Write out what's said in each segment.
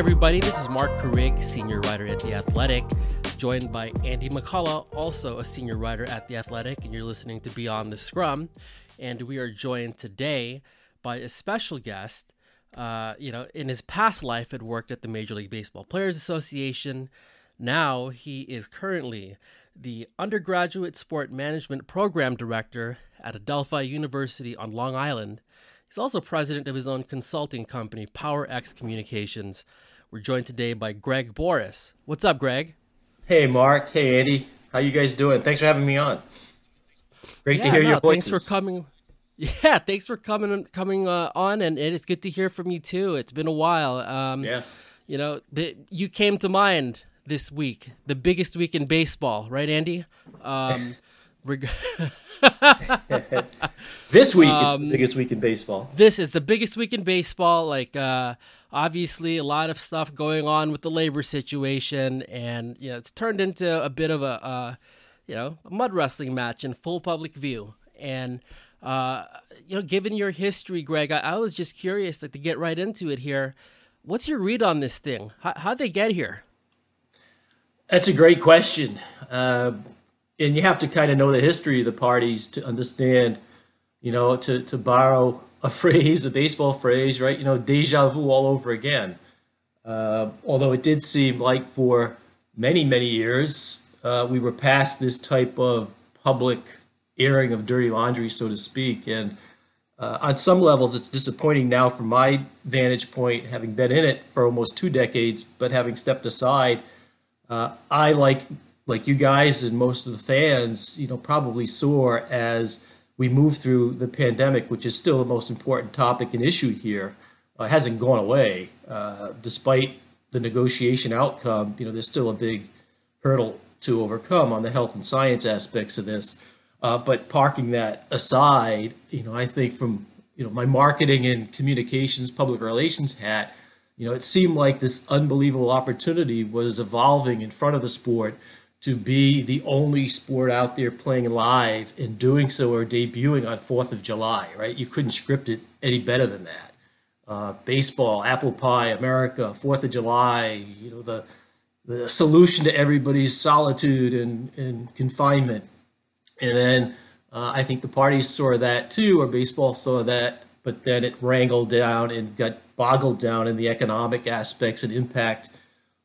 Everybody, this is Marc Carig, senior writer at The Athletic, joined by Andy McCullough, also a senior writer at The Athletic, and you're listening to Beyond the Scrum. And we are joined today by a special guest. Uh, you know, in his past life, had worked at the Major League Baseball Players Association. Now he is currently the undergraduate sport management program director at Adelphi University on Long Island He's also president of his own consulting company, PowerX Communications. We're joined today by Greg Bouris. What's up, Greg? Hey, Mark. Hey, Andy. How you guys doing? Thanks for having me on. Great yeah, to hear no, your voices. Thanks for coming. Yeah, thanks for coming coming uh, on, and it's good to hear from you too. It's been a while. Um, yeah. You know, the, you came to mind this week, the biggest week in baseball, right, Andy? Um, reg- this week um, it's the um, biggest week in baseball. This is the biggest week in baseball. Like uh, obviously a lot of stuff going on with the labor situation, and you know it's turned into a bit of a uh, you know a mud wrestling match in full public view. And uh, you know, given your history, Greg, I, I was just curious like, to get right into it here. What's your read on this thing? How, how'd they get here? That's a great question. Uh, and you have to kind of know the history of the parties to understand, you know, to, to borrow a phrase, a baseball phrase, right? You know, deja vu all over again. Uh, although it did seem like for many, many years, uh, we were past this type of public airing of dirty laundry, so to speak. And uh, on some levels, it's disappointing now from my vantage point, having been in it for almost two decades, but having stepped aside. Uh, I like like you guys and most of the fans, you know, probably saw as we move through the pandemic, which is still the most important topic and issue here, uh, hasn't gone away. Uh, despite the negotiation outcome, you know, there's still a big hurdle to overcome on the health and science aspects of this. Uh, but parking that aside, you know, I think from you know my marketing and communications, public relations hat, you know, it seemed like this unbelievable opportunity was evolving in front of the sport to be the only sport out there playing live and doing so or debuting on Fourth of July, right? You couldn't script it any better than that. Uh, baseball, apple pie, America, Fourth of July, you know, the the solution to everybody's solitude and, and confinement. And then uh, I think the parties saw that too, or baseball saw that, but then it wrangled down and got boggled down in the economic aspects and impact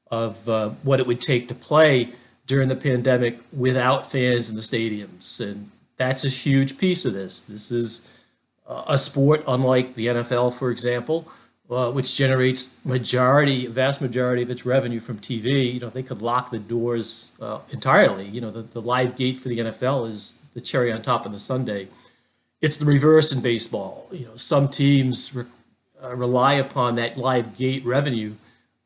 of uh, what it would take to play during the pandemic without fans in the stadiums. And that's a huge piece of this. This is a sport unlike the NFL, for example, uh, which generates majority, vast majority of its revenue from TV. You know, they could lock the doors uh, entirely. You know, the, the live gate for the NFL is the cherry on top of the Sunday. It's the reverse in baseball. You know, some teams re- uh, rely upon that live gate revenue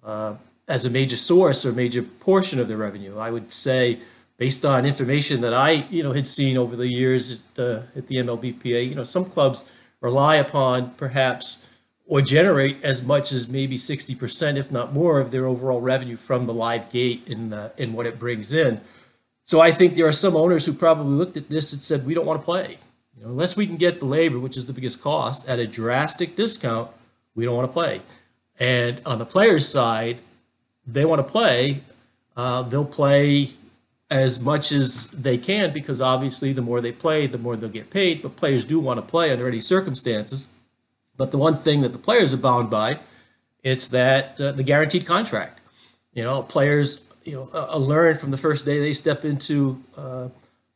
uh, as a major source or major portion of their revenue. I would say, based on information that I you know had seen over the years at, uh, at the MLBPA, you know some clubs rely upon perhaps or generate as much as maybe 60%, if not more, of their overall revenue from the live gate and, uh, and what it brings in. So I think there are some owners who probably looked at this and said, we don't want to play. You know, unless we can get the labor, which is the biggest cost, at a drastic discount, we don't want to play. And on the players' side, they want to play, uh, they'll play as much as they can because obviously the more they play, the more they'll get paid. But players do want to play under any circumstances. But the one thing that the players are bound by, it's that uh, the guaranteed contract. You know, players you know uh, learn from the first day they step into uh,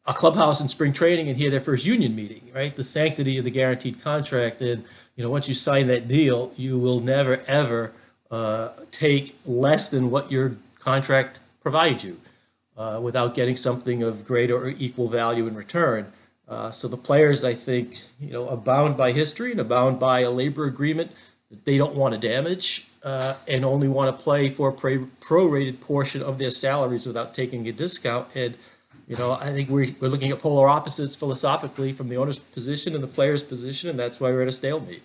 a clubhouse in spring training and hear their first union meeting. Right, the sanctity of the guaranteed contract, and you know once you sign that deal, you will never ever uh, take less than what your contract provides you uh, without getting something of greater or equal value in return. Uh, so the players, I think, you know, are bound by history and are bound by a labor agreement that they don't want to damage uh, and only want to play for a prorated portion of their salaries without taking a discount. And you know, I think we're, we're looking at polar opposites philosophically from the owner's position and the player's position, and that's why we're at a stalemate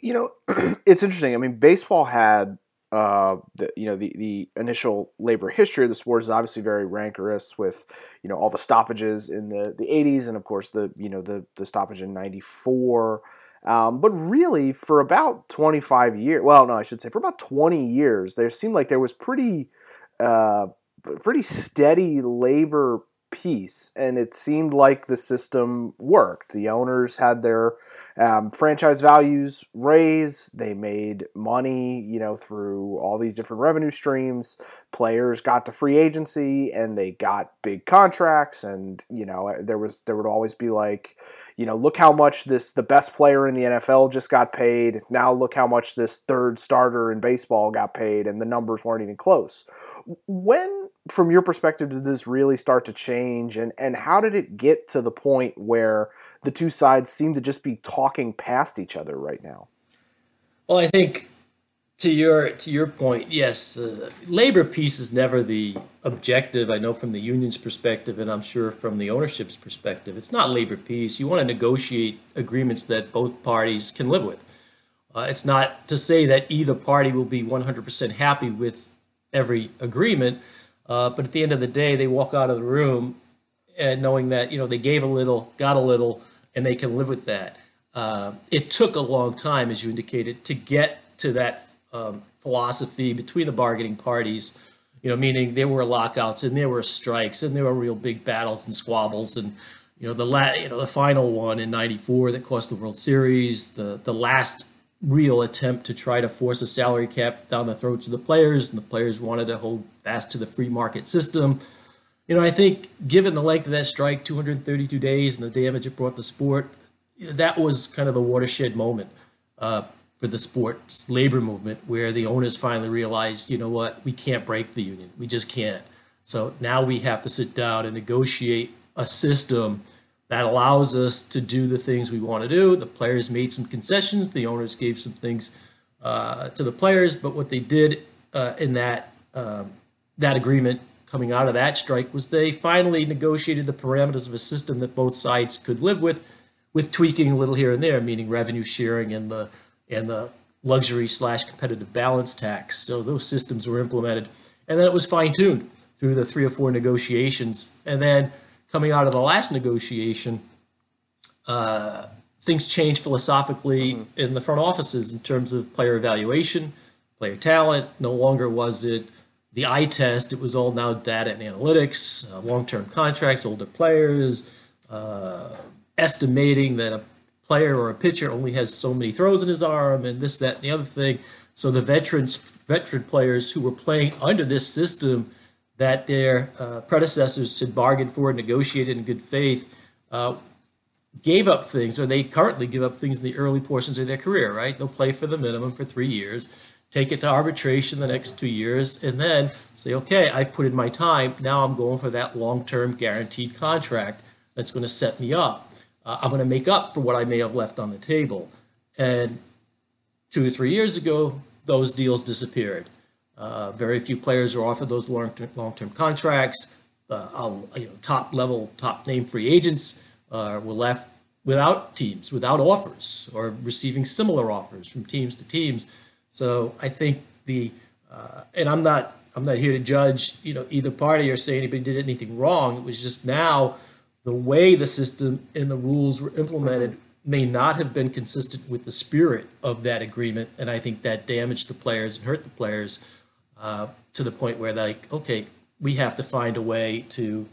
you know, it's interesting. I mean, baseball had uh, the you know the the initial labor history of the sport is obviously very rancorous with you know all the stoppages in the the 80s and of course the you know the the stoppage in 94 Um, but really, for about 25 years, well, no, I should say for about 20 years, there seemed like there was pretty, uh, pretty steady labor peace, and it seemed like the system worked. The owners had their um, franchise values raised. They made money, you know, through all these different revenue streams. Players got to free agency, and they got big contracts. And you know, there was there would always be like, you know, look how much this the best player in the NFL just got paid. Now look how much this third starter in baseball got paid, and the numbers weren't even close. When, from your perspective, did this really start to change, and and how did it get to the point where the two sides seem to just be talking past each other right now? Well, I think to your to your point, yes, uh, labor peace is never the objective. I know from the union's perspective, and I'm sure from the ownership's perspective, it's not labor peace. You want to negotiate agreements that both parties can live with. Uh, it's not to say that either party will be 100% happy with every agreement, uh, but at the end of the day, they walk out of the room and knowing that you know they gave a little, got a little, and they can live with that. Uh, it took a long time, as you indicated, to get to that um, philosophy between the bargaining parties. You know, meaning there were lockouts and there were strikes and there were real big battles and squabbles and you know the la- you know the final one in '94 that cost the World Series, the the last real attempt to try to force a salary cap down the throats of the players, and the players wanted to hold fast to the free market system you know, I think given the length of that strike, 232 days, and the damage it brought the sport, that was kind of the watershed moment uh, for the sports labor movement, where the owners finally realized, you know what, we can't break the union, we just can't. So now we have to sit down and negotiate a system that allows us to do the things we want to do. The players made some concessions, the owners gave some things uh, to the players, but what they did uh, in that um, that agreement coming out of that strike was they finally negotiated the parameters of a system that both sides could live with, with tweaking a little here and there, meaning revenue sharing and the and the luxury slash competitive balance tax. So those systems were implemented, and then it was fine tuned through the three or four negotiations, and then coming out of the last negotiation. Uh, things changed philosophically mm-hmm. in the front offices in terms of player evaluation, player talent. No longer was it the eye test, it was all now data and analytics, uh, long term contracts, older players, uh, estimating that a player or a pitcher only has so many throws in his arm, and this, that, and the other thing. So the veterans, veteran players who were playing under this system that their uh, predecessors had bargained for and negotiated in good faith uh, gave up things, or they currently give up things in the early portions of their career, right? They'll play for the minimum for three years take it to arbitration the next two years, and then say, okay, I've put in my time. Now I'm going for that long term guaranteed contract that's going to set me up. Uh, I'm going to make up for what I may have left on the table. And two or three years ago, those deals disappeared. Uh, very few players were offered those long term contracts. Uh, you know, top level, top name free agents uh, were left without teams, without offers, or receiving similar offers from teams to teams. So I think the uh, and I'm not I'm not here to judge you know either party or say anybody did anything wrong. It was just now the way the system and the rules were implemented may not have been consistent with the spirit of that agreement, and I think that damaged the players and hurt the players uh, to the point where like okay we have to find a way to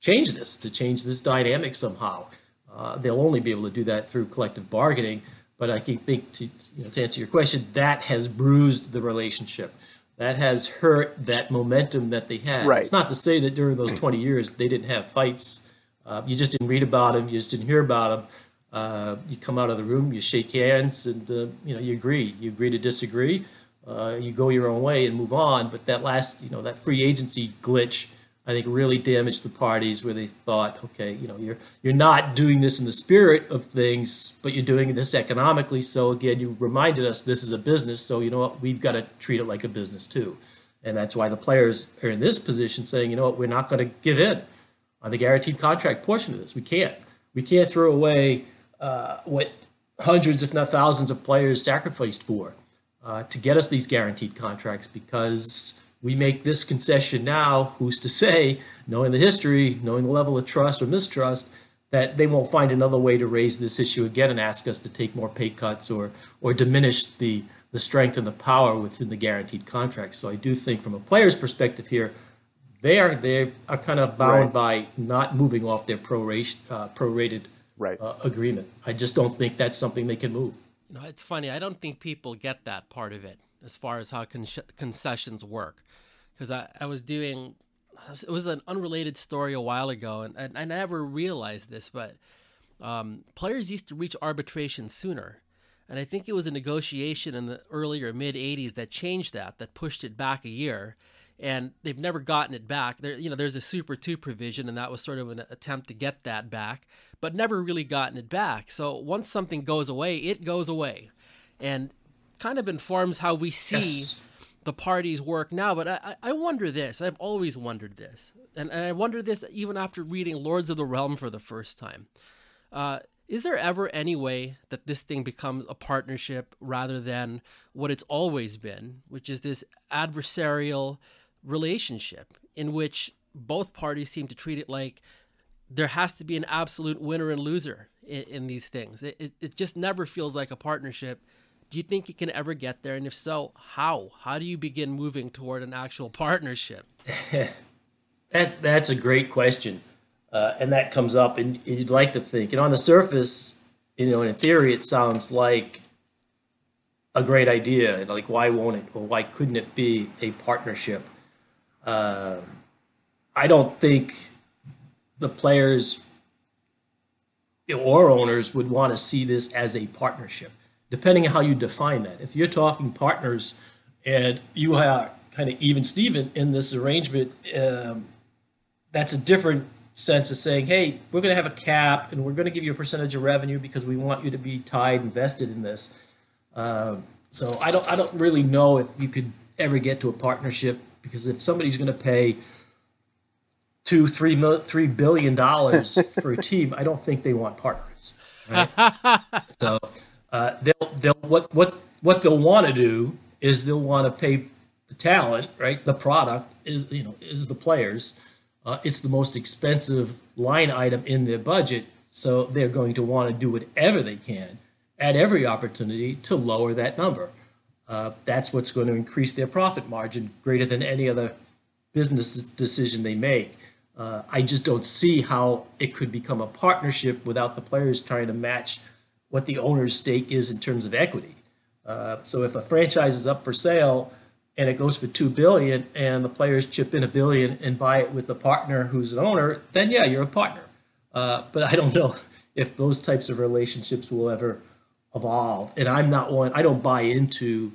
change this to change this dynamic somehow. Uh, they'll only be able to do that through collective bargaining. But I can think to, you know, to answer your question, that has bruised the relationship. That has hurt that momentum that they had. Right. It's not to say that during those 20 years they didn't have fights. Uh, you just didn't read about them. You just didn't hear about them. Uh, you come out of the room, you shake hands, and uh, you know you agree. You agree to disagree. Uh, you go your own way and move on. But that last, you know, that free agency glitch I think really damaged the parties where they thought, okay, you know, you're you're not doing this in the spirit of things, but you're doing this economically. So again, you reminded us this is a business, so you know what, we've got to treat it like a business too. And that's why the players are in this position saying, you know what, we're not going to give in on the guaranteed contract portion of this. We can't. We can't throw away uh, what hundreds, if not thousands, of players sacrificed for uh, to get us these guaranteed contracts because we make this concession now, who's to say, knowing the history, knowing the level of trust or mistrust, that they won't find another way to raise this issue again and ask us to take more pay cuts or or diminish the the strength and the power within the guaranteed contracts. So I do think from a player's perspective here, they are they are kind of bound right. by not moving off their prorated uh, prorated right. uh, agreement. I just don't think that's something they can move. You know, it's funny. I don't think people get that part of it as far as how con- concessions work, because I, I was doing it was an unrelated story a while ago, and, and I never realized this, but um, players used to reach arbitration sooner. And I think it was a negotiation in the earlier mid 80s that changed that, that pushed it back a year. And they've never gotten it back. There, you know, there's a Super 2 provision, and that was sort of an attempt to get that back, but never really gotten it back. So once something goes away, it goes away. And kind of informs how we see yes the parties work now. But I, I wonder this. I've always wondered this, and, and I wonder this even after reading Lords of the Realm for the first time. Uh, is there ever any way that this thing becomes a partnership rather than what it's always been, which is this adversarial relationship in which both parties seem to treat it like there has to be an absolute winner and loser in, in these things. It, it, it just never feels like a partnership do you think you can ever get there? And if so, how? How do you begin moving toward an actual partnership? that that's a great question, uh, and that comes up, and you'd like to think, and on the surface, you know, in theory, it sounds like a great idea. Like, why won't it, or why couldn't it be a partnership? Uh, I don't think the players or owners would want to see this as a partnership depending on how you define that. If you're talking partners and you are kind of even Steven in this arrangement, um, that's a different sense of saying, hey, we're going to have a cap and we're going to give you a percentage of revenue because we want you to be tied, invested in this. Um, so I don't, I don't really know if you could ever get to a partnership because if somebody's going to pay two, three, three billion dollars for a team, I don't think they want partners. Right? so uh, they'll they'll what what what they'll want to do is they'll want to pay the talent, right? The product is you know is the players. Uh, it's the most expensive line item in their budget, so they're going to want to do whatever they can at every opportunity to lower that number. Uh, that's what's going to increase their profit margin greater than any other business decision they make. Uh, I just don't see how it could become a partnership without the players trying to match what the owner's stake is in terms of equity. Uh, so if a franchise is up for sale and it goes for two billion, and the players chip in a billion and buy it with a partner who's an owner, then yeah, you're a partner. Uh, but I don't know if those types of relationships will ever evolve. And I'm not one. I don't buy into,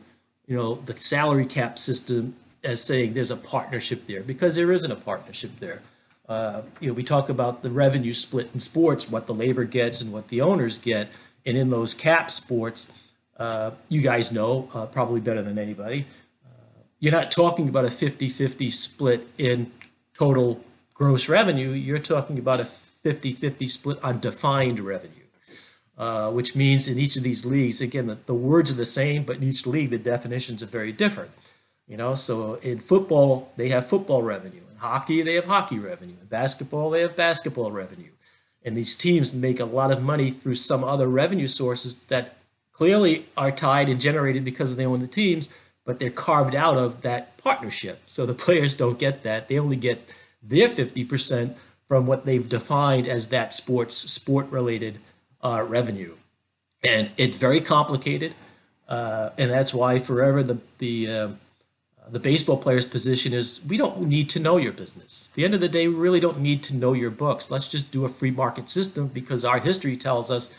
you know, the salary cap system as saying there's a partnership there because there isn't a partnership there. Uh, you know, we talk about the revenue split in sports, what the labor gets and what the owners get. And in those cap sports, uh, you guys know uh, probably better than anybody, uh, you're not talking about a 50 50 split in total gross revenue. You're talking about a 50 50 split on defined revenue. Uh, which means in each of these leagues, again, the, the words are the same, but in each league, the definitions are very different. You know, so in football, they have football revenue. In hockey, they have hockey revenue. In basketball, they have basketball revenue and these teams make a lot of money through some other revenue sources that clearly are tied and generated because they own the teams, but they're carved out of that partnership. So the players don't get that. They only get their 50% from what they've defined as that sports sport related uh, revenue. And it's very complicated. Uh, and that's why forever the, the, uh, the baseball player's position is we don't need to know your business. At the end of the day, we really don't need to know your books. Let's just do a free market system because our history tells us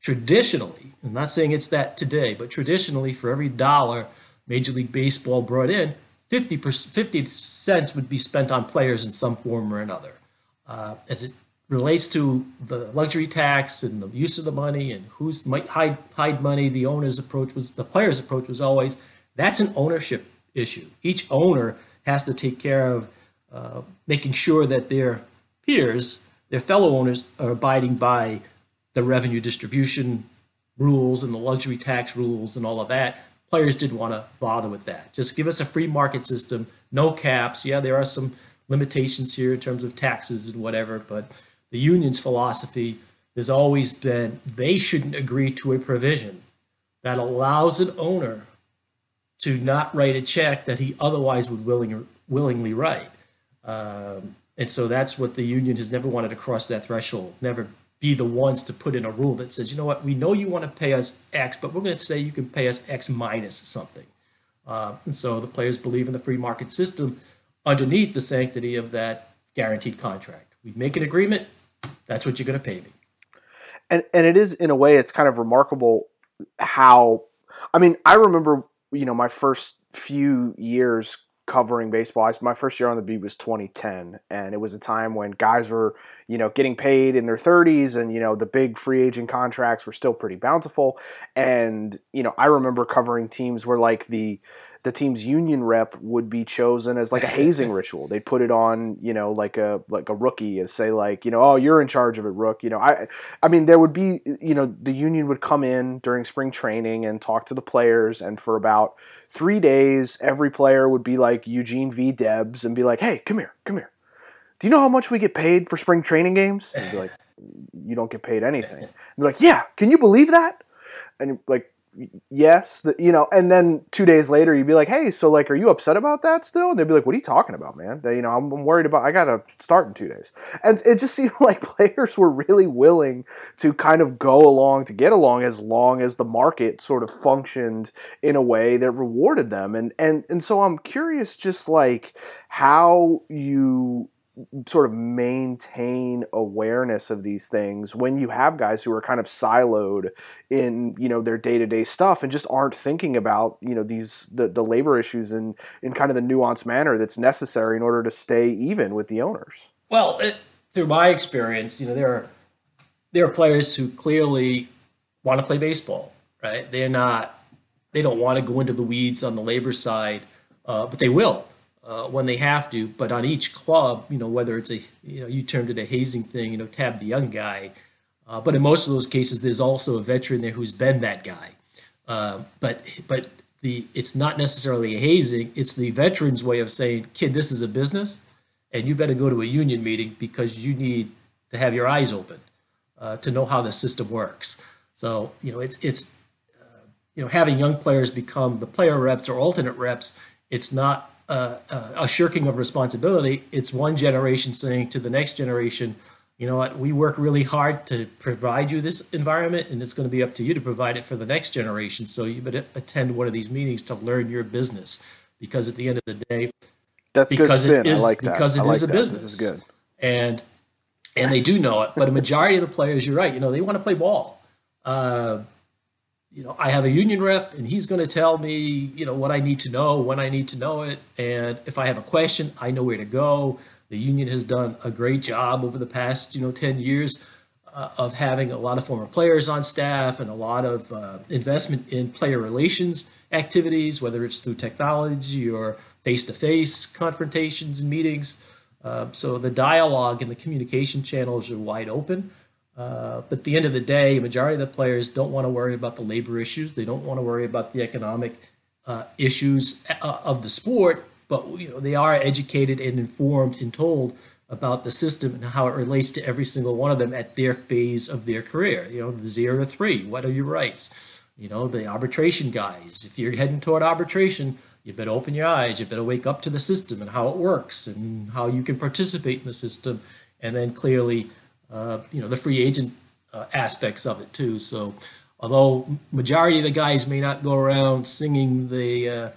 traditionally, I'm not saying it's that today, but traditionally, for every dollar Major League Baseball brought in, 50, 50 cents would be spent on players in some form or another. Uh, as it relates to the luxury tax and the use of the money and who's might hide, hide money, the owner's approach was, the player's approach was always, that's an ownership issue. Each owner has to take care of uh, making sure that their peers, their fellow owners, are abiding by the revenue distribution rules and the luxury tax rules and all of that. Players didn't want to bother with that. Just give us a free market system, no caps. Yeah, there are some limitations here in terms of taxes and whatever, but the union's philosophy has always been they shouldn't agree to a provision that allows an owner to not write a check that he otherwise would willing, willingly write. Um, and so that's what the union has never wanted to cross that threshold, never be the ones to put in a rule that says, you know what, we know you want to pay us X, but we're going to say you can pay us X minus something. Uh, and so the players believe in the free market system underneath the sanctity of that guaranteed contract. We make an agreement, that's what you're going to pay me. And and it is in a way, it's kind of remarkable how. I mean, I remember you know my first few years covering baseball. my first year on the beat was 2010, and it was a time when guys were, you know, getting paid in their 30s, and you know the big free agent contracts were still pretty bountiful. And you know, I remember covering teams where like the the team's union rep would be chosen as like a hazing ritual. They'd put it on, you know, like a like a rookie and say like, you know, oh, you're in charge of it, rook. You know, I I mean, there would be, you know, the union would come in during spring training and talk to the players, and for about three days, every player would be like Eugene V. Debs and be like, hey, come here, come here. Do you know how much we get paid for spring training games? And be like, you don't get paid anything. And they're like, yeah, can you believe that? And like, yes, the, you know, and then two days later, you'd be like, hey, so like, are you upset about that still? And they'd be like, what are you talking about, man? They, you know, I'm, I'm, worried about, I got to start in two days. And it just seemed like players were really willing to kind of go along to get along as long as the market sort of functioned in a way that rewarded them. And, and, and so I'm curious just like how you sort of maintain awareness of these things when you have guys who are kind of siloed in you know their day-to-day stuff and just aren't thinking about you know these the, the labor issues in in kind of the nuanced manner that's necessary in order to stay even with the owners. Well it, through my experience you know there are there are players who clearly want to play baseball right? They're not they don't want to go into the weeds on the labor side uh, but they will uh, when they have to. But on each club, you know, whether it's a, you know, you termed it a hazing thing, you know, tab the young guy. Uh, but in most of those cases, there's also a veteran there who's been that guy. Uh, but but the it's not necessarily a hazing. It's the veteran's way of saying, kid, this is a business, and you better go to a union meeting because you need to have your eyes open uh, to know how the system works. So you know, it's it's uh, you know having young players become the player reps or alternate reps. It's not uh, a shirking of responsibility. It's one generation saying to the next generation, you know what, we work really hard to provide you this environment, and it's going to be up to you to provide it for the next generation. So you better attend one of these meetings to learn your business, because at the end of the day, that's because it is like because it like is a that. business. This is good, and and they do know it. But a majority of the players, you're right, you know, they want to play ball. Uh, you know, I have a union rep and he's going to tell me, you know, what I need to know, when I need to know it. And if I have a question, I know where to go. The union has done a great job over the past, you know, 10 years uh, of having a lot of former players on staff and a lot of uh, investment in player relations activities, whether it's through technology or face-to-face confrontations and meetings. Uh, so the dialogue and the communication channels are wide open. Uh, but at the end of the day, majority of the players don't want to worry about the labor issues. They don't want to worry about the economic uh, issues uh, of the sport. But you know, they are educated and informed and told about the system and how it relates to every single one of them at their phase of their career. You know, the zero to three. What are your rights? You know, the arbitration guys. If you're heading toward arbitration, you better open your eyes. You better wake up to the system and how it works and how you can participate in the system. And then clearly uh, you know the free agent uh, aspects of it too. So although majority of the guys may not go around singing the uh,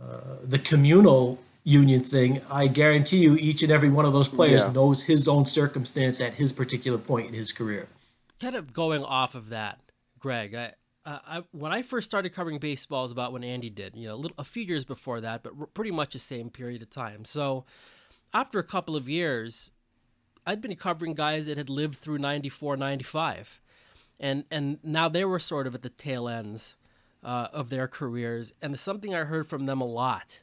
uh, the communal union thing, I guarantee you each and every one of those players yeah. knows his own circumstance at his particular point in his career. Kind of going off of that, Greg. I, uh, I, when I first started covering baseball is about when Andy did, you know, a, little, a few years before that, but pretty much the same period of time. So after a couple of years, I'd been covering guys that had lived through 94, 95. And, and now they were sort of at the tail ends uh, of their careers. And something I heard from them a lot,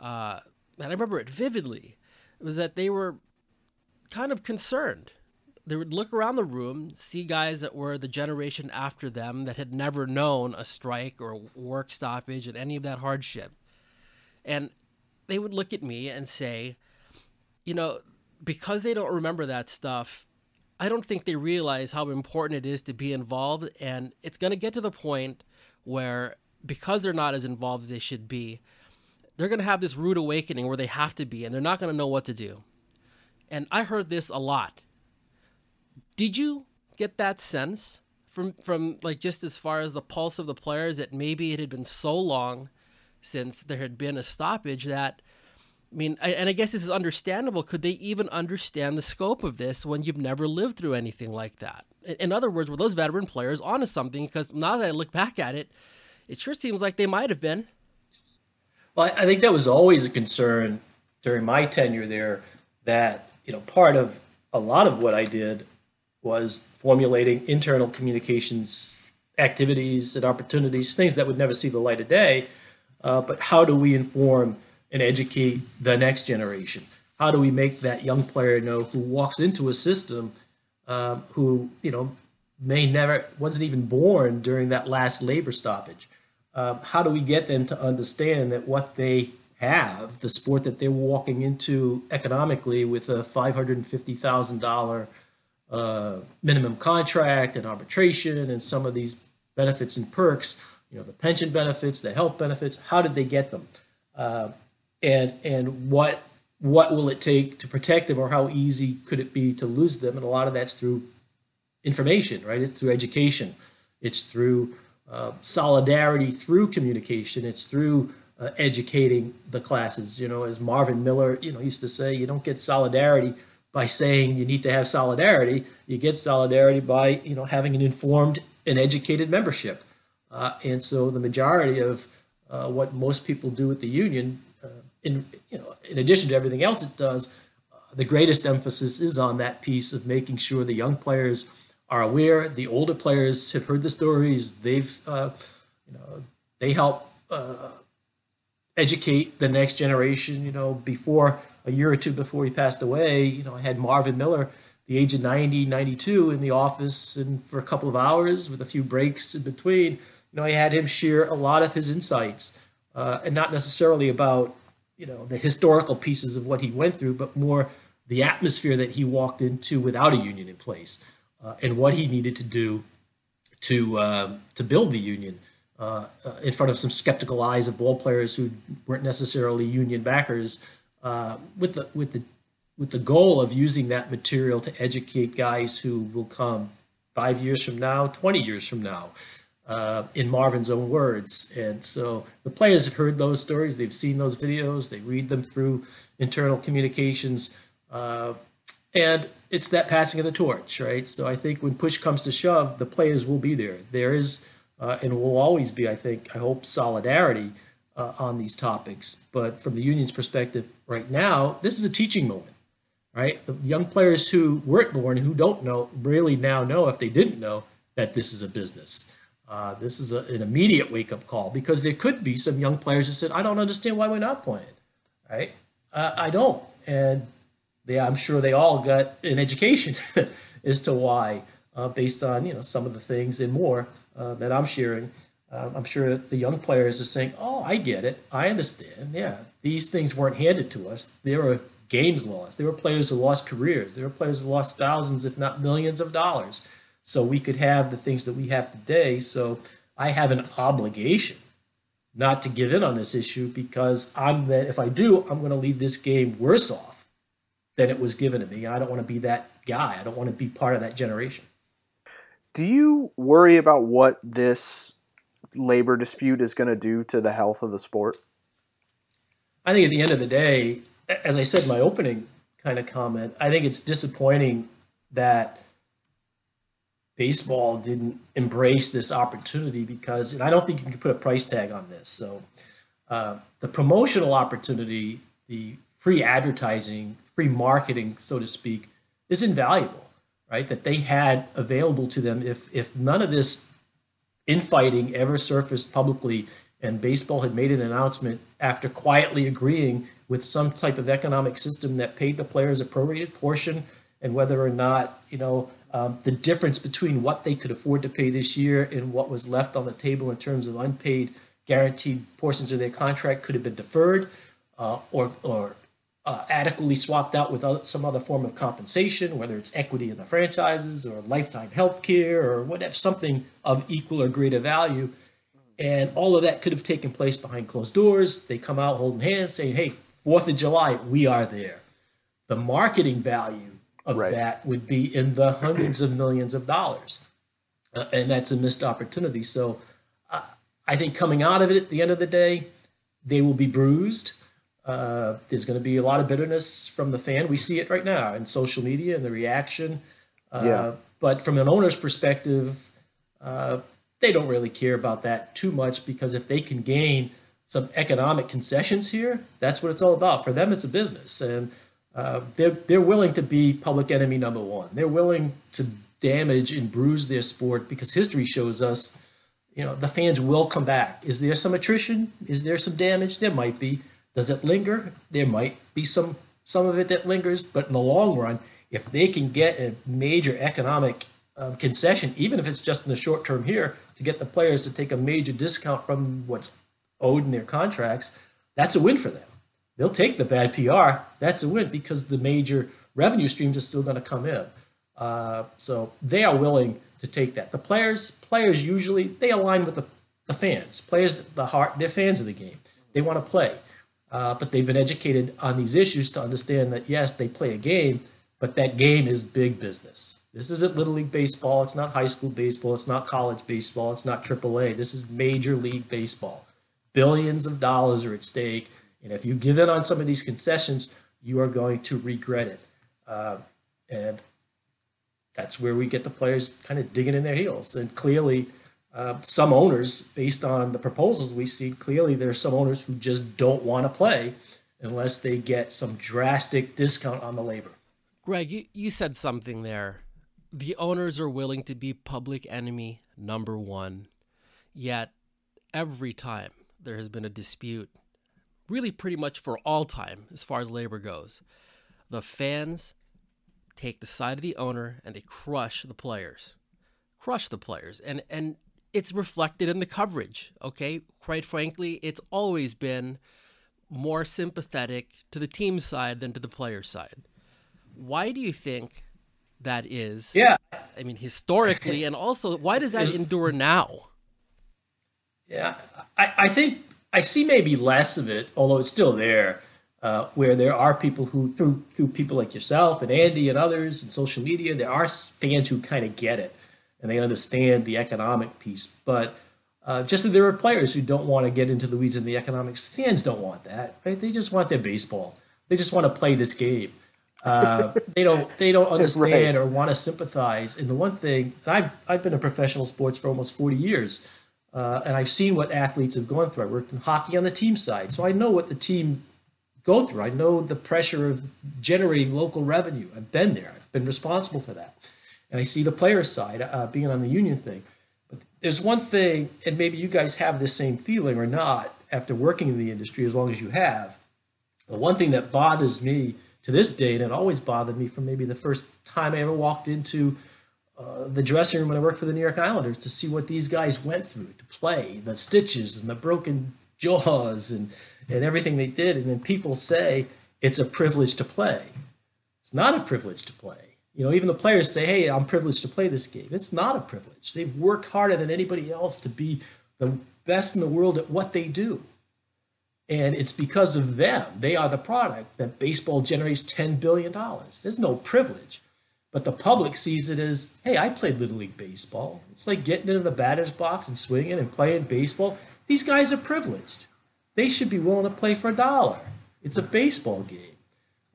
uh, and I remember it vividly, was that they were kind of concerned. They would look around the room, see guys that were the generation after them that had never known a strike or work stoppage and any of that hardship. And they would look at me and say, you know, because they don't remember that stuff, I don't think they realize how important it is to be involved. And it's going to get to the point where, because they're not as involved as they should be, they're going to have this rude awakening where they have to be and they're not going to know what to do. And I heard this a lot. Did you get that sense from from like just as far as the pulse of the players that maybe it had been so long since there had been a stoppage that I mean, I, and I guess this is understandable. Could they even understand the scope of this when you've never lived through anything like that? In, other words, were those veteran players onto something? Because now that I look back at it, it sure seems like they might have been. Well, I think that was always a concern during my tenure there. That you know, part of a lot of what I did was formulating internal communications activities and opportunities, things that would never see the light of day. Uh, but how do we inform and educate the next generation? How do we make that young player know who walks into a system um, who you know may never wasn't even born during that last labor stoppage? Um, how do we get them to understand that what they have, the sport that they're walking into economically with a five hundred and fifty thousand dollar uh, minimum contract and arbitration and some of these benefits and perks, you know, the pension benefits, the health benefits, how did they get them? Uh, and and what what will it take to protect them or how easy could it be to lose them? And a lot of that's through information, right? It's through education. It's through uh, solidarity through communication. It's through uh, educating the classes. You know, as Marvin Miller, you know, used to say, you don't get solidarity by saying you need to have solidarity. You get solidarity by you know having an informed and educated membership. Uh, and so the majority of uh, what most people do at the union, in you know, in addition to everything else it does, uh, the greatest emphasis is on that piece of making sure the young players are aware. The older players have heard the stories. They've uh, you know they help uh, educate the next generation. You know, before a year or two before he passed away, you know, I had Marvin Miller, the age of 90, 92, in the office, and for a couple of hours with a few breaks in between, you know, I had him share a lot of his insights, uh, and not necessarily about, you know, the historical pieces of what he went through, but more the atmosphere that he walked into without a union in place, uh, and what he needed to do to um, to build the union. Uh, uh, in front of some skeptical eyes of ball players who weren't necessarily union backers, uh, with the with the with the goal of using that material to educate guys who will come five years from now, 20 years from now, uh, in Marvin's own words. And so the players have heard those stories, they've seen those videos, they read them through internal communications. Uh, and it's that passing of the torch, right? So I think when push comes to shove, the players will be there. There is, uh, and will always be, I think, I hope, solidarity uh, on these topics. But from the union's perspective, right now, this is a teaching moment, right? The young players who weren't born, who don't know, really now know, if they didn't know, that this is a business. Uh, this is a, an immediate wake up call because there could be some young players who said, I don't understand why we're not playing, right? Uh, I don't. And they, I'm sure they all got an education as to why, uh, based on you know some of the things and more uh, that I'm sharing. Um, I'm sure the young players are saying, "Oh, I get it. I understand. Yeah, these things weren't handed to us. There were games lost. There were players who lost careers. There were players who lost thousands, if not millions, of dollars, so we could have the things that we have today. So I have an obligation not to give in on this issue because I'm that if I do, I'm going to leave this game worse off than it was given to me. I don't want to be that guy. I don't want to be part of that generation. Do you worry about what this labor dispute is going to do to the health of the sport? I think at the end of the day, as I said in my opening kind of comment, I think it's disappointing that baseball didn't embrace this opportunity because, and I don't think you can put a price tag on this. So, uh, the promotional opportunity, the free advertising, free marketing, so to speak, is invaluable, right? That they had available to them if if none of this infighting ever surfaced publicly and baseball had made an announcement after quietly agreeing with some type of economic system that paid the players a prorated portion and whether or not you know um, the difference between what they could afford to pay this year and what was left on the table in terms of unpaid guaranteed portions of their contract could have been deferred uh, or, or uh, adequately swapped out with other, some other form of compensation, whether it's equity in the franchises or lifetime health care or whatever, something of equal or greater value. And all of that could have taken place behind closed doors. They come out holding hands saying, hey, 4th of July, we are there. The marketing value of right. that would be in the hundreds of millions of dollars. Uh, and that's a missed opportunity. So uh, I think coming out of it at the end of the day, they will be bruised. Uh, there's going to be a lot of bitterness from the fan. We see it right now in social media and the reaction. Uh, yeah. But from an owner's perspective, uh, they don't really care about that too much because if they can gain some economic concessions here, that's what it's all about. For them, it's a business, and uh, they're they're willing to be public enemy number one. They're willing to damage and bruise their sport because history shows us, you know, the fans will come back. Is there some attrition? Is there some damage? There might be. Does it linger? There might be some some of it that lingers, but in the long run, if they can get a major economic um, concession, even if it's just in the short term here, to get the players to take a major discount from what's owed in their contracts, that's a win for them. They'll take the bad PR. That's a win because the major revenue streams are still going to come in. Uh, so they are willing to take that. The players, players usually they align with the, the fans. Players, the heart, they're fans of the game. They want to play, uh, but they've been educated on these issues to understand that yes, they play a game, but that game is big business. This isn't little league baseball. It's not high school baseball. It's not college baseball. It's not AAA. This is major league baseball. Billions of dollars are at stake, and if you give in on some of these concessions, you are going to regret it. Uh, and that's where we get the players kind of digging in their heels. And clearly, uh, some owners, based on the proposals we see, clearly there are some owners who just don't want to play unless they get some drastic discount on the labor. Greg, you, you said something there. The owners are willing to be public enemy number one. Yet, every time there has been a dispute, really pretty much for all time as far as labor goes, the fans take the side of the owner and they crush the players. Crush the players. And and it's reflected in the coverage, okay? Quite frankly, it's always been more sympathetic to the team side than to the player side. Why do you think that is? Yeah. I mean, historically, and also, why does that endure now? Yeah, I, I think I see maybe less of it, although it's still there uh, where there are people who, through through people like yourself and Andy and others and social media, there are fans who kind of get it and they understand the economic piece. But uh, just as there are players who don't want to get into the weeds in the economics, fans don't want that, right? They just want their baseball. They just want to play this game. Uh, they don't they don't understand right. or want to sympathize. And the one thing I've I've been in professional sports for almost forty years. Uh, and I've seen what athletes have gone through. I worked in hockey on the team side, so I know what the team go through. I know the pressure of generating local revenue. I've been there. I've been responsible for that, and I see the player side uh, being on the union thing. But there's one thing, and maybe you guys have the same feeling or not after working in the industry as long as you have. The one thing that bothers me to this day, and it always bothered me from maybe the first time I ever walked into uh, the dressing room when I worked for the New York Islanders to see what these guys went through to play, the stitches and the broken jaws and and everything they did. And then people say it's a privilege to play. It's not a privilege to play. You know, even the players say, hey, I'm privileged to play this game. It's not a privilege. They've worked harder than anybody else to be the best in the world at what they do. And it's because of them, they are the product that baseball generates $10 billion. There's no privilege. But the public sees it as, hey, I played Little League Baseball. It's like getting into the batter's box and swinging and playing baseball. These guys are privileged they should be willing to play for a dollar. It's a baseball game.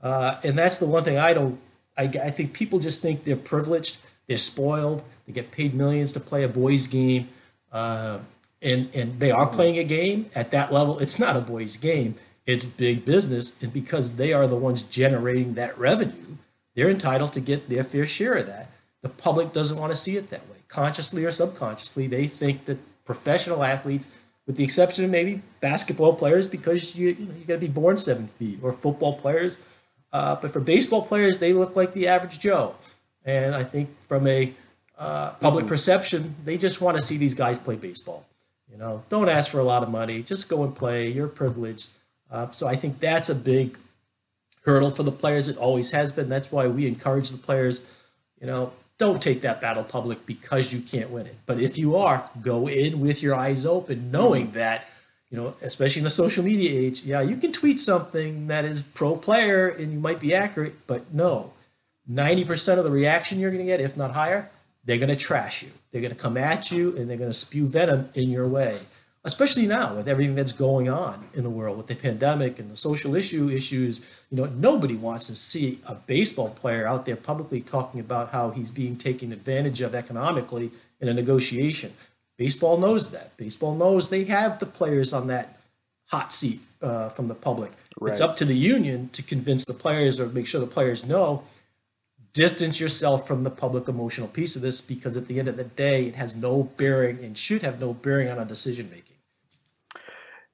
Uh, and that's the one thing I don't, I, I think people just think they're privileged, they're spoiled, they get paid millions to play a boys' game. Uh, and, and they are playing a game at that level. It's not a boys' game, it's big business. And because they are the ones generating that revenue, they're entitled to get their fair share of that. The public doesn't want to see it that way. Consciously or subconsciously, they think that professional athletes with the exception of maybe basketball players because you you, know, you got to be born seven feet, or football players. Uh, but for baseball players, they look like the average Joe. And I think from a uh, public mm-hmm. perception, they just want to see these guys play baseball. You know, don't ask for a lot of money, just go and play. You're privileged. Uh, so I think that's a big hurdle for the players. It always has been. That's why we encourage the players, you know, don't take that battle public because you can't win it. But if you are, go in with your eyes open, knowing that, you know, especially in the social media age, yeah, you can tweet something that is pro player and you might be accurate, but no, 90% of the reaction you're going to get, if not higher, they're going to trash you. They're going to come at you and they're going to spew venom in your way especially now with everything that's going on in the world with the pandemic and the social issue issues you know nobody wants to see a baseball player out there publicly talking about how he's being taken advantage of economically in a negotiation. Baseball knows that. Baseball knows they have the players on that hot seat uh, from the public. Right. it's up to the union to convince the players or make sure the players know distance yourself from the public emotional piece of this because at the end of the day it has no bearing and should have no bearing on a decision making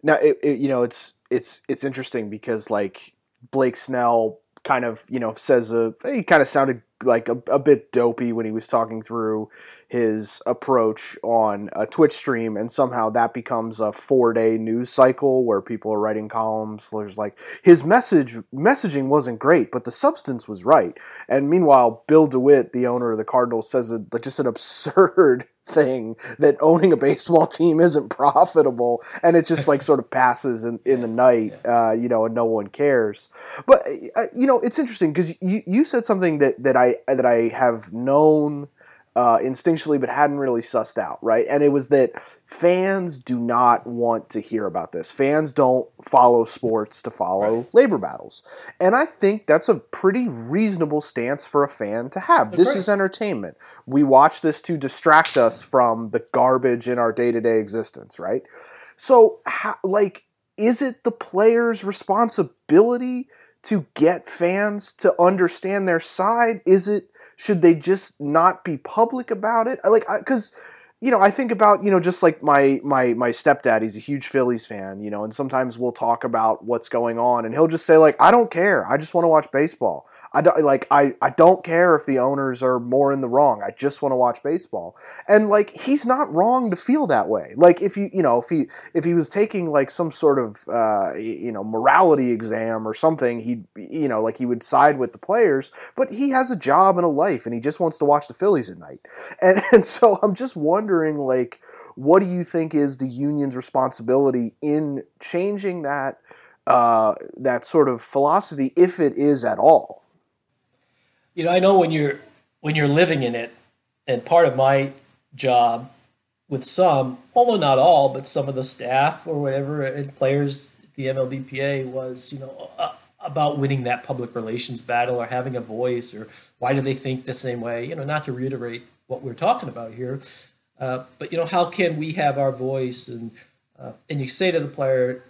now, it, it, you know, it's it's it's interesting because like Blake Snell kind of you know says a he kind of sounded like a, a bit dopey when he was talking through his approach on a Twitch stream, and somehow that becomes a four day news cycle where people are writing columns. There's like his message messaging wasn't great, but the substance was right. And meanwhile, Bill DeWitt, the owner of the Cardinals, says a, just an absurd thing that owning a baseball team isn't profitable, and it just like sort of passes in, in the night, uh, you know, and no one cares. But uh, you know, it's interesting because you you said something that that I that I have known uh, instinctually, but hadn't really sussed out, right? And it was that fans do not want to hear about this. Fans don't follow sports to follow right. labor battles. And I think that's a pretty reasonable stance for a fan to have. That's this right. is entertainment. We watch this to distract us from the garbage in our day to day existence, right? So, how, like, is it the player's responsibility to get fans to understand their side? Is it should they just not be public about it? Like, because you know, I think about you know just like my my my stepdad. He's a huge Phillies fan, you know, and sometimes we'll talk about what's going on, and he'll just say like, "I don't care. I just want to watch baseball." I don't like I, I don't care if the owners are more in the wrong. I just want to watch baseball. And like he's not wrong to feel that way. Like if you you know, if he if he was taking like some sort of uh, you know, morality exam or something, he you know, like he would side with the players, but he has a job and a life and he just wants to watch the Phillies at night. And and so I'm just wondering like what do you think is the union's responsibility in changing that uh, that sort of philosophy, if it is at all? You know, I know when you're when you're living in it, and part of my job with some, although not all, but some of the staff or whatever and players at the MLBPA was, you know, uh, about winning that public relations battle or having a voice or why do they think the same way? You know, not to reiterate what we're talking about here, uh, but you know, how can we have our voice and uh, and you say to the player,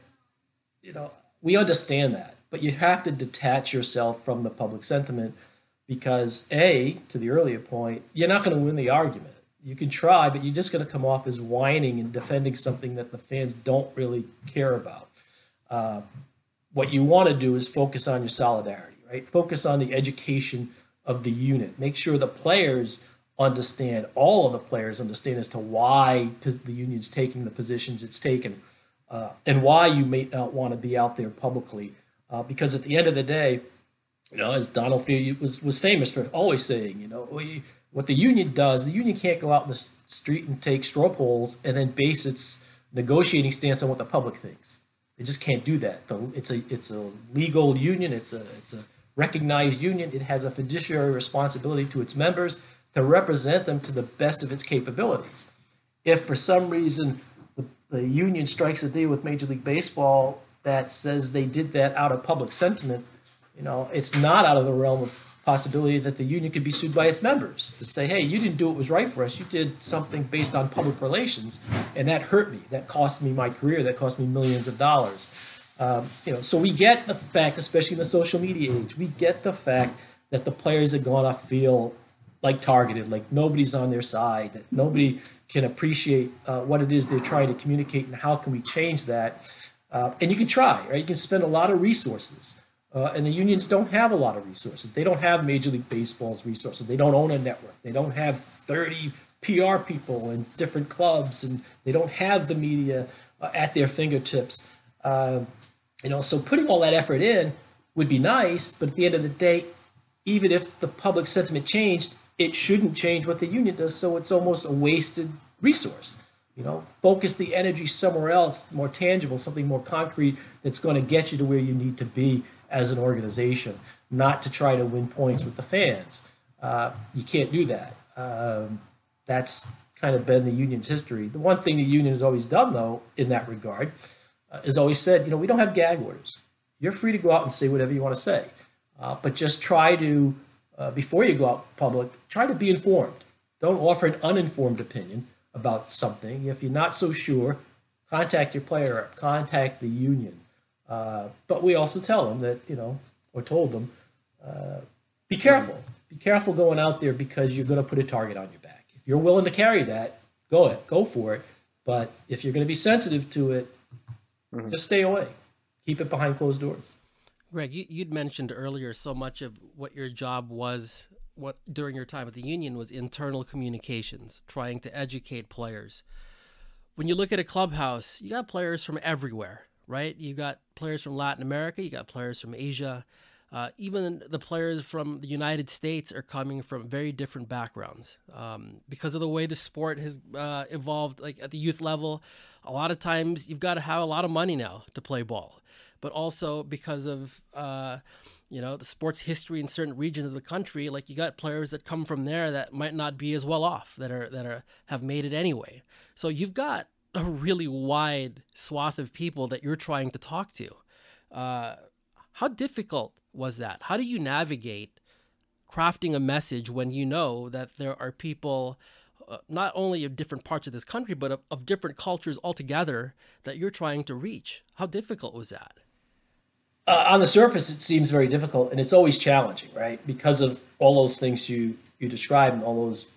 you know, we understand that, but you have to detach yourself from the public sentiment because a to the earlier point you're not going to win the argument. You can try but you're just going to come off as whining and defending something that the fans don't really care about. Uh, what you want to do is focus on your solidarity right? Focus on the education of the unit. Make sure the players understand all of the players understand as to why the union's taking the positions it's taken uh, and why you may not want to be out there publicly. Uh, because at the end of the day you know, as Donald was was famous for always saying, you know, we, what the union does, the union can't go out in the street and take straw polls and then base its negotiating stance on what the public thinks. They just can't do that. It's a it's a legal union. It's a it's a recognized union. It has a fiduciary responsibility to its members to represent them to the best of its capabilities. If for some reason the, the union strikes a deal with Major League Baseball that says they did that out of public sentiment you know, it's not out of the realm of possibility that the union could be sued by its members to say, hey, you didn't do what was right for us. You did something based on public relations, and that hurt me. That cost me my career. That cost me millions of dollars. Um, you know, so we get the fact, especially in the social media age, we get the fact that the players are going to feel like targeted, like nobody's on their side, that nobody can appreciate uh, what it is they're trying to communicate, and how can we change that? Uh, and you can try, right? You can spend a lot of resources. Uh, and the unions don't have a lot of resources. They don't have Major League Baseball's resources. They don't own a network. They don't have 30 PR people in different clubs, and they don't have the media uh, at their fingertips. Uh, you know, so putting all that effort in would be nice, but at the end of the day, even if the public sentiment changed, it shouldn't change what the union does. So it's almost a wasted resource. You know, focus the energy somewhere else, more tangible, something more concrete that's going to get you to where you need to be as an organization, not to try to win points with the fans. Uh, you can't do that. Um, that's kind of been the union's history. The one thing the union has always done, though, in that regard, uh, is always said, you know, we don't have gag orders. You're free to go out and say whatever you want to say, uh, but just try to, uh, before you go out public, try to be informed. Don't offer an uninformed opinion about something. If you're not so sure, contact your player, contact the union. Uh, but we also tell them that, you know, or told them, uh, be careful. Be careful going out there because you're going to put a target on your back. If you're willing to carry that, go ahead, go for it. But if you're going to be sensitive to it, mm-hmm. just stay away. Keep it behind closed doors. Greg, you, would mentioned earlier so much of what your job was what during your time at the union was internal communications, trying to educate players. When you look at a clubhouse, you got players from everywhere, right? You got players from Latin America, you got players from Asia. Uh, even the players from the United States are coming from very different backgrounds um, because of the way the sport has uh, evolved. Like at the youth level, a lot of times you've got to have a lot of money now to play ball, but also because of uh, you know the sports history in certain regions of the country like you got players that come from there that might not be as well off that are that are have made it anyway so you've got a really wide swath of people that you're trying to talk to. Uh, how difficult was that? How do you navigate crafting a message when you know that there are people uh, not only of different parts of this country but of, of different cultures altogether that you're trying to reach? How difficult was that? Uh, on the surface, it seems very difficult, and it's always challenging, right? Because of all those things you you describe and all those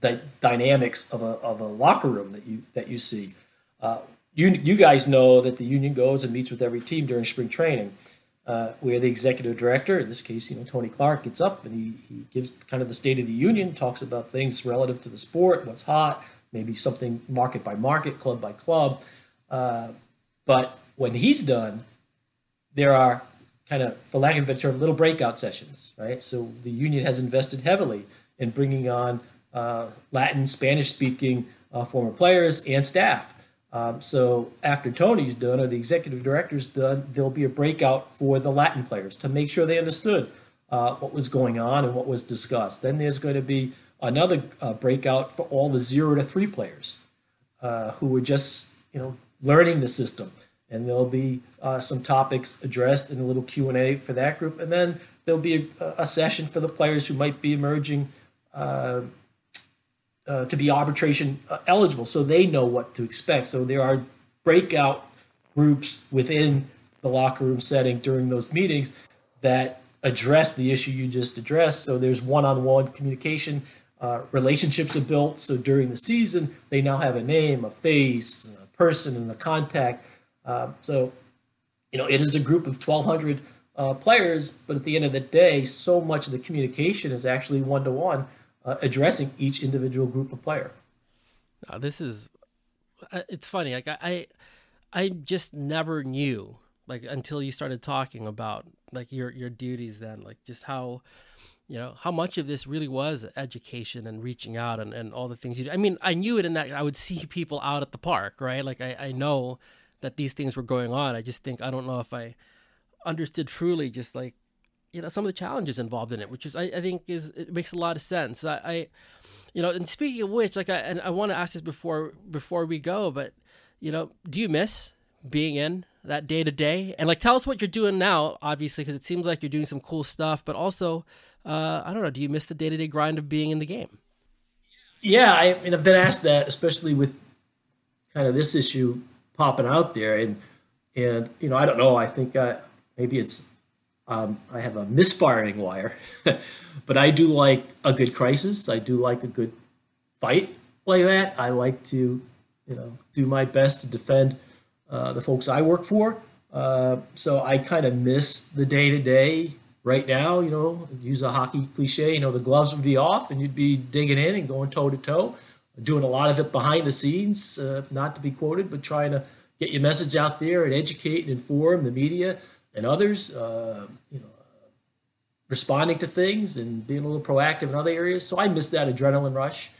the dynamics of a of a locker room that you that you see. Uh, you you guys know that the union goes and meets with every team during spring training. Uh, where the executive director, in this case, you know, Tony Clark, gets up and he, he gives kind of the state of the union, talks about things relative to the sport, what's hot, maybe something market by market, club by club. Uh, but when he's done, there are kind of, for lack of a better term, little breakout sessions, right? So the union has invested heavily in bringing on Latin, Spanish speaking uh, former players and staff. Um, so after Tony's done or the executive director's done, there'll be a breakout for the Latin players to make sure they understood uh, what was going on and what was discussed. Then there's going to be another uh, breakout for all the zero to three players uh, who were just you know learning the system and there'll be uh, some topics addressed in a little q&a for that group and then there'll be a, a session for the players who might be emerging uh, uh, to be arbitration uh, eligible so they know what to expect. So there are breakout groups within the locker room setting during those meetings that address the issue you just addressed. So there's one-on-one communication uh, relationships are built. So during the season they now have a name a face a person and a contact. Um, so, you know, it is a group of 1,200 uh, players, but at the end of the day, so much of the communication is actually one to one one, addressing each individual group of player. This is, uh, it's funny. Like I, I, I just never knew like until you started talking about like your your duties then like just how you know how much of this really was education and reaching out and, and all the things you do i mean i knew it in that i would see people out at the park right like i, I know that these things were going on. I just think I don't know if I understood truly just like you know some of the challenges involved in it, which is I, I think is it makes a lot of sense. I, I you know, and speaking of which, like I and I want to ask this before before we go, but you know, do you miss being in that day to day? And like, tell us what you're doing now, obviously, because it seems like you're doing some cool stuff. But also, uh, I don't know, do you miss the day to day grind of being in the game? Yeah, I mean, I've been asked that, especially with kind of this issue popping out there, and and you know I don't know. I think I, uh, maybe it's um, I have a misfiring wire, but I do like a good crisis. I do like a good fight like that. I like to you know do my best to defend uh, the folks I work for. Uh, so I kind of miss the day to day right now. You know, use a hockey cliche. You know, the gloves would be off and you'd be digging in and going toe to toe doing a lot of it behind the scenes, uh, not to be quoted, but trying to get your message out there and educate and inform the media and others. Uh, you know, responding to things and being a little proactive in other areas. So I miss that adrenaline rush.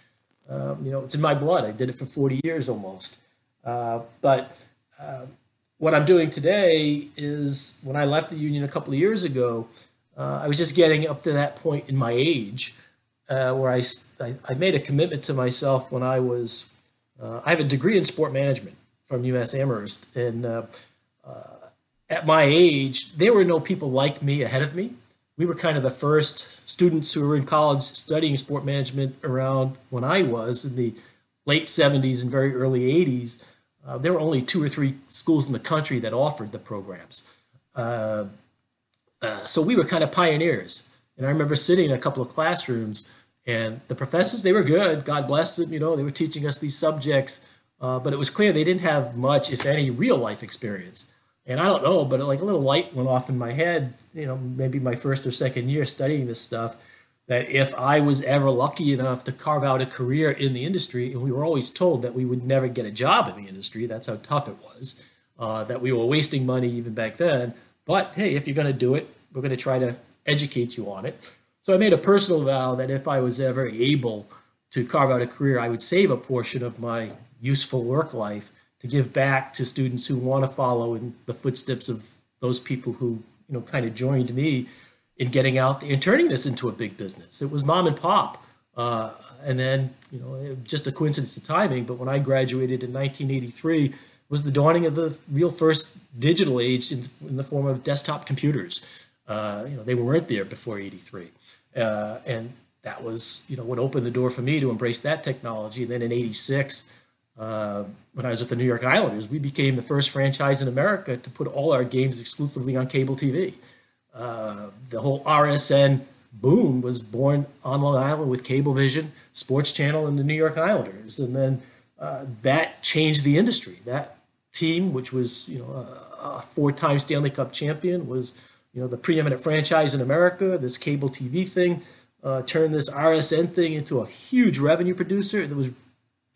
Um, you know, it's in my blood. I did it for 40 years almost. Uh, but uh, what I'm doing today is when I left the union a couple of years ago, uh, I was just getting up to that point in my age uh, where I, I, I, made a commitment to myself when I was, uh, I have a degree in sport management from UMass Amherst. And uh, at my age, there were no people like me ahead of me we were kind of the first students who were in college studying sport management around when I was in the late 70s and very early 80s. Uh, there were only two or three schools in the country that offered the programs. Uh, uh, so we were kind of pioneers. And I remember sitting in a couple of classrooms, and the professors, they were good. God bless them. You know, they were teaching us these subjects, uh, but it was clear they didn't have much, if any, real life experience and I don't know, but like a little light went off in my head, you know, maybe my first or second year studying this stuff, that if I was ever lucky enough to carve out a career in the industry, and we were always told that we would never get a job in the industry, that's how tough it was, uh, that we were wasting money even back then. But hey, if you're going to do it, we're going to try to educate you on it. So I made a personal vow that if I was ever able to carve out a career, I would save a portion of my useful work life to give back to students who want to follow in the footsteps of those people who you know kind of joined me in getting out and turning this into a big business. It was mom and pop, uh, and then you know just a coincidence of timing. But when I graduated in 1983, was the dawning of the real first digital age in, in the form of desktop computers. Uh, you know they weren't there before '83, uh, and that was you know what opened the door for me to embrace that technology. And then in '86 uh, when I was with the New York Islanders, we became the first franchise in America to put all our games exclusively on cable TV. Uh, the whole RSN boom was born on Long Island with Cablevision, Sports Channel, and the New York Islanders, and then uh, that changed the industry. That team, which was you know a, a four-time Stanley Cup champion, was you know the preeminent franchise in America. This cable TV thing uh, turned this RSN thing into a huge revenue producer that was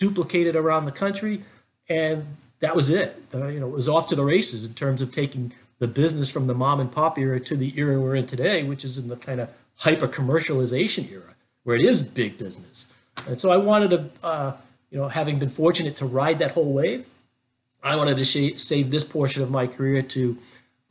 duplicated around the country, and that was it. Uh, you know, it was off to the races in terms of taking the business from the mom and pop era to the era we're in today, which is in the kind of hyper commercialization era, where it is big business. And so I wanted to, uh, you know, having been fortunate to ride that whole wave, I wanted to sh- save this portion of my career to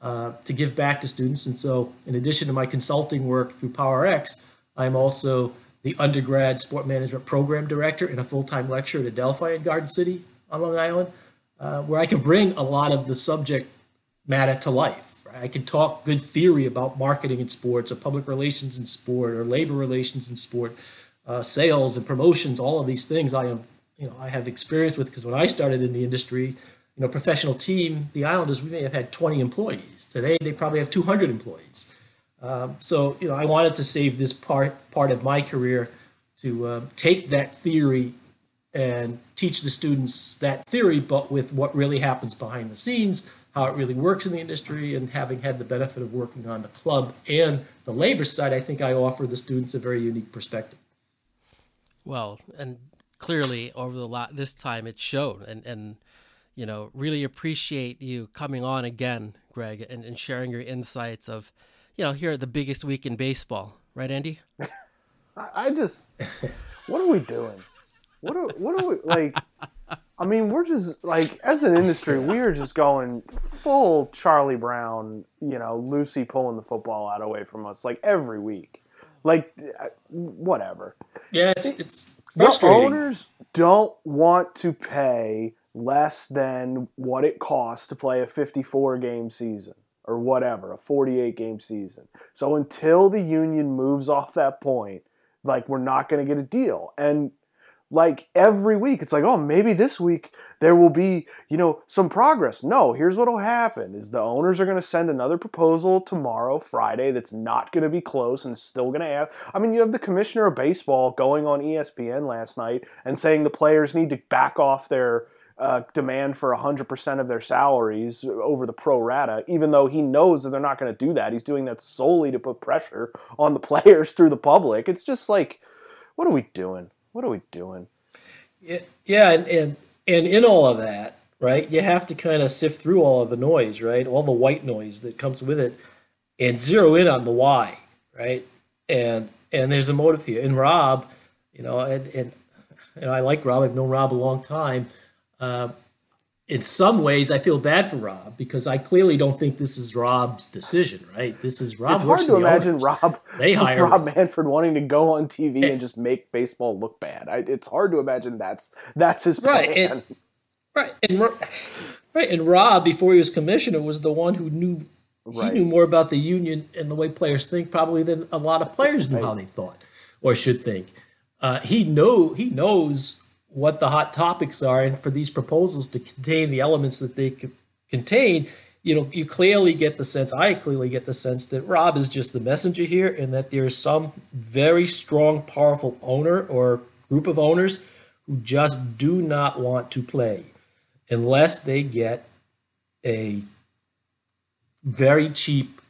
uh, to give back to students. And so, in addition to my consulting work through PowerX, I'm also the undergrad sport management program director and a full-time lecturer at Adelphi in Garden City on Long Island, uh, where I can bring a lot of the subject matter to life. I can talk good theory about marketing in sports, or public relations in sport, or labor relations in sport, uh, sales and promotions. All of these things I am, you know, I have experience with because when I started in the industry, you know, professional team, the Islanders, we may have had 20 employees. Today, they probably have 200 employees. Um, so you know, I wanted to save this part part of my career to uh, take that theory and teach the students that theory, but with what really happens behind the scenes, how it really works in the industry, and having had the benefit of working on the club and the labor side, I think I offer the students a very unique perspective. Well, and clearly over the lot this time it showed, and and you know really appreciate you coming on again, Greg, and, and sharing your insights of you know, here at the biggest week in baseball, right, Andy? I just, what are we doing? What are what are we like? I mean, we're just like as an industry, we are just going full Charlie Brown. You know, Lucy pulling the football out away from us like every week. Like, uh, whatever. Yeah, it's it's frustrating. The owners don't want to pay less than what it costs to play a 54 game season or whatever, a 48 game season. So until the union moves off that point, like we're not going to get a deal. And like every week, it's like, oh, maybe this week there will be, you know, some progress. No, here's what'll happen: is the owners are going to send another proposal tomorrow, Friday, that's not going to be close and still going to ask. I mean, you have the commissioner of baseball going on ESPN last night and saying the players need to back off their uh, demand for 100% of their salaries over the pro rata, even though he knows that they're not going to do that. He's doing that solely to put pressure on the players through the public. It's just like, what are we doing? What are we doing? Yeah, and, and, and in all of that, right? You have to kind of sift through all of the noise, right? All the white noise that comes with it, and zero in on the why, right? And and there's a motive here. And Rob, you know, and and, and I like Rob. I've known Rob a long time. Uh, in some ways, I feel bad for Rob because I clearly don't think this is Rob's decision, right? This is Rob. It's hard to imagine owners. Rob. They hire Rob Manfred wanting to go on TV and just make baseball look bad. I, it's hard to imagine that's that's his plan. Right, and, right, and right, and Rob, before he was commissioner, was the one who knew Right. he knew more about the union and the way players think probably than a lot of players knew how they thought or should think. Uh, he know he knows what the hot topics are, and for these proposals to contain the elements that they contain, you know, you clearly get the sense. I clearly get the sense that Rob is just the messenger here, and that there's some very strong, powerful owner or group of owners who just do not want to play unless they get a very cheap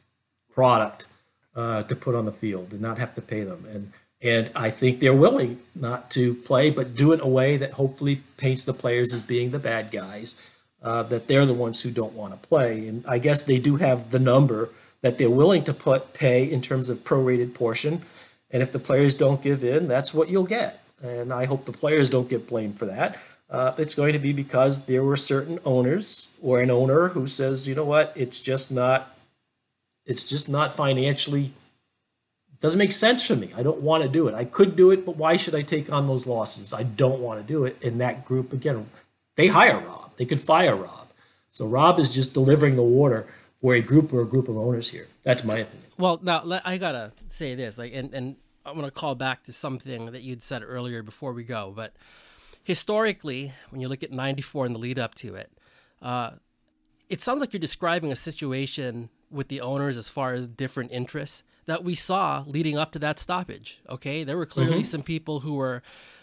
product uh, to put on the field and not have to pay them. And and I think they're willing not to play, but do it in a way that hopefully paints the players as being the bad guys. Uh, that they're the ones who don't want to play. And I guess they do have the number that they're willing to put pay in terms of prorated portion. And if the players don't give in, that's what you'll get. And I hope the players don't get blamed for that. Uh, it's going to be because there were certain owners or an owner who says, you know what, it's just not, it's just not financially, doesn't make sense for me. I don't want to do it. I could do it, but why should I take on those losses? I don't want to do it. And that group, again, they hire Rob. They could fire Rob. So Rob is just delivering the water for a group or a group of owners here. That's my opinion. Well, now I gotta say this, like, and and I'm gonna call back to something that you'd said earlier before we go. But historically, when you look at '94 and the lead up to it, uh, it sounds like you're describing a situation with the owners as far as different interests that we saw leading up to that stoppage. Okay, there were clearly some people who were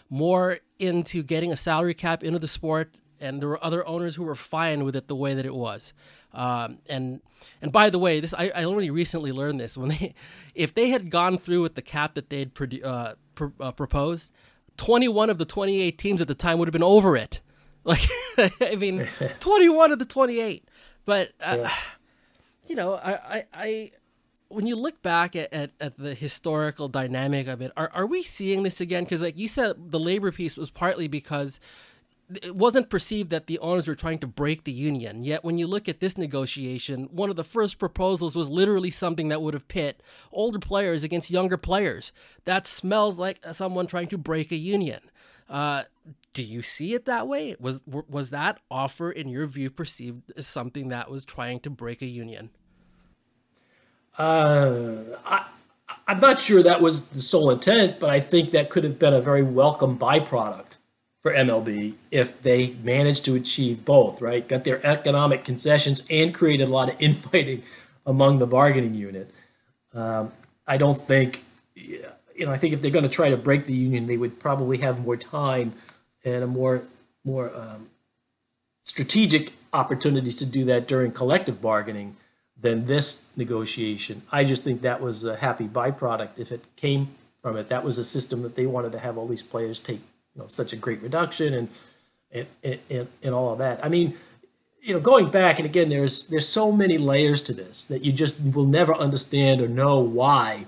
more into getting a salary cap into the sport, and there were other owners who were fine with it the way that it was. Um, and and by the way, this I, I only recently learned this when they, if they had gone through with the cap that they'd produ- uh, pr- uh, proposed, 21 of the 28 teams at the time would have been over it. Like, I mean, 21 of the 28. But uh, you know, I, I, I when you look back at, at, at the historical dynamic of it, are, are we seeing this again? Because, like you said, the labor piece was partly because it wasn't perceived that the owners were trying to break the union. Yet, when you look at this negotiation, one of the first proposals was literally something that would have pit older players against younger players. That smells like someone trying to break a union. Uh, do you see it that way? Was was that offer, in your view, perceived as something that was trying to break a union? Uh, I, I'm not sure that was the sole intent, but I think that could have been a very welcome byproduct for MLB if they managed to achieve both, right? Got their economic concessions and created a lot of infighting among the bargaining unit. Um, I don't think, you know, I think if they're going to try to break the union, they would probably have more time and a more more um, strategic opportunities to do that during collective bargaining than this negotiation. I just think that was a happy byproduct if it came from it. That was a system that they wanted to have all these players take, you know, such a great reduction and and and, and all of that. I mean, you know, going back and again, there's there's so many layers to this that you just will never understand or know why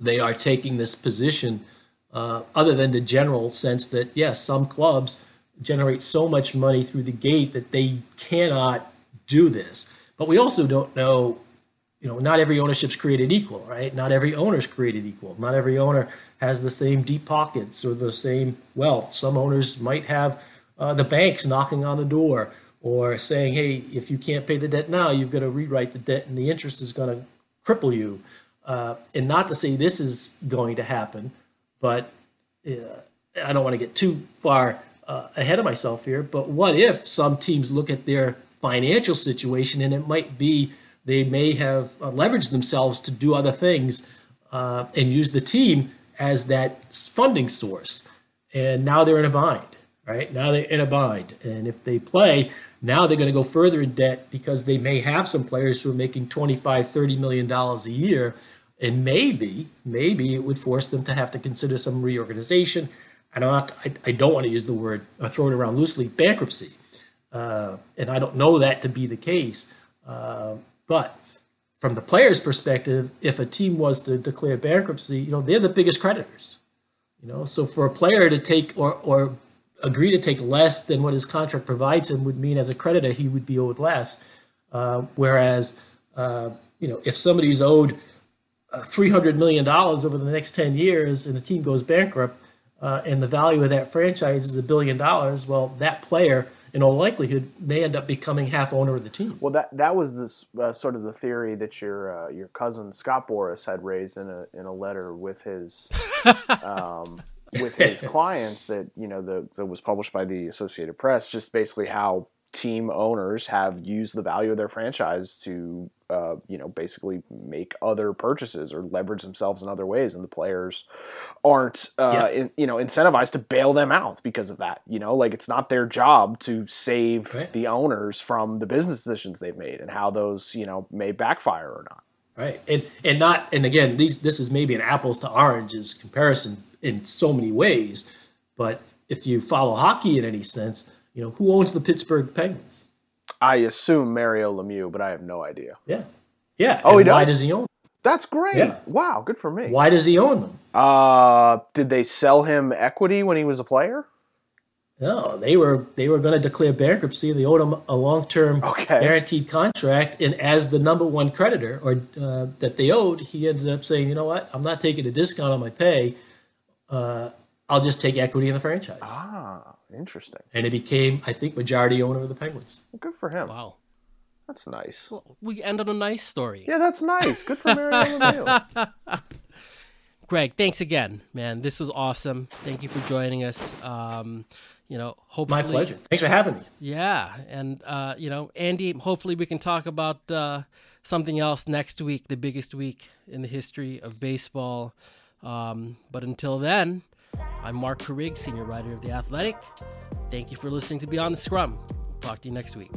they are taking this position, uh, other than the general sense that yes, some clubs generate so much money through the gate that they cannot do this. But we also don't know, you know, not every ownership's created equal, right? Not every owner's created equal. Not every owner has the same deep pockets or the same wealth. Some owners might have uh, the banks knocking on the door or saying, hey, if you can't pay the debt now, you've got to rewrite the debt and the interest is going to cripple you. Uh, and not to say this is going to happen, but uh, I don't want to get too far uh, ahead of myself here. But what if some teams look at their financial situation and it might be they may have uh, leveraged themselves to do other things uh, and use the team as that funding source. And now they're in a bind, right? Now they're in a bind. And if they play, now they're going to go further in debt because they may have some players who are making 25, 30 million dollars a year. And maybe, maybe it would force them to have to consider some reorganization. I don't, I, I don't want to use the word, uh, throw it around loosely, bankruptcy. Uh, and I don't know that to be the case. Uh, but from the player's perspective, if a team was to declare bankruptcy, you know they're the biggest creditors. You know, so for a player to take or or agree to take less than what his contract provides him would mean as a creditor he would be owed less. Uh, whereas, uh, you know, if somebody's owed uh, $300 million over the next 10 years and the team goes bankrupt and the value of that franchise is a billion dollars, well, that player in all likelihood may end up becoming half owner of the team. Well, that that was this uh, sort of the theory that your uh, your cousin Scott Boras had raised in a in a letter with his um, with his clients that you know the, that was published by the Associated Press. Just basically how team owners have used the value of their franchise to uh, you know basically make other purchases or leverage themselves in other ways and the players aren't uh, yeah. in, you know incentivized to bail them out because of that you know like it's not their job to save right. the owners from the business decisions they've made and how those you know may backfire or not right and and not and again these this is maybe an apples to oranges comparison in so many ways but if you follow hockey in any sense you know, who owns the Pittsburgh Penguins? I assume Mario Lemieux, but I have no idea. Yeah. Yeah. Oh, he does? Why does he own them? That's great. Yeah. Wow, good for me. Why does he own them? Uh, did they sell him equity when he was a player? No, they were they were going to declare bankruptcy. They owed him a long term okay. guaranteed contract, and as the number one creditor or uh, that they owed, he ended up saying, "You know what? I'm not taking a discount on my pay. Uh, I'll just take equity in the franchise." Ah, Interesting. And he became, I think, majority owner of the Penguins. Well, good for him. Wow. That's nice. Well, we end on a nice story. Yeah, that's nice. Good for Mario Lemieux. Greg, thanks again, man. This was awesome. Thank you for joining us. Um, you know, hopefully, my pleasure. Thanks for having me. Yeah, and uh, you know, Andy, hopefully we can talk about uh, something else next week, the biggest week in the history of baseball. Um, but until then, I'm Marc Carig, senior writer of The Athletic. Thank you for listening to Beyond the Scrum. Talk to you next week.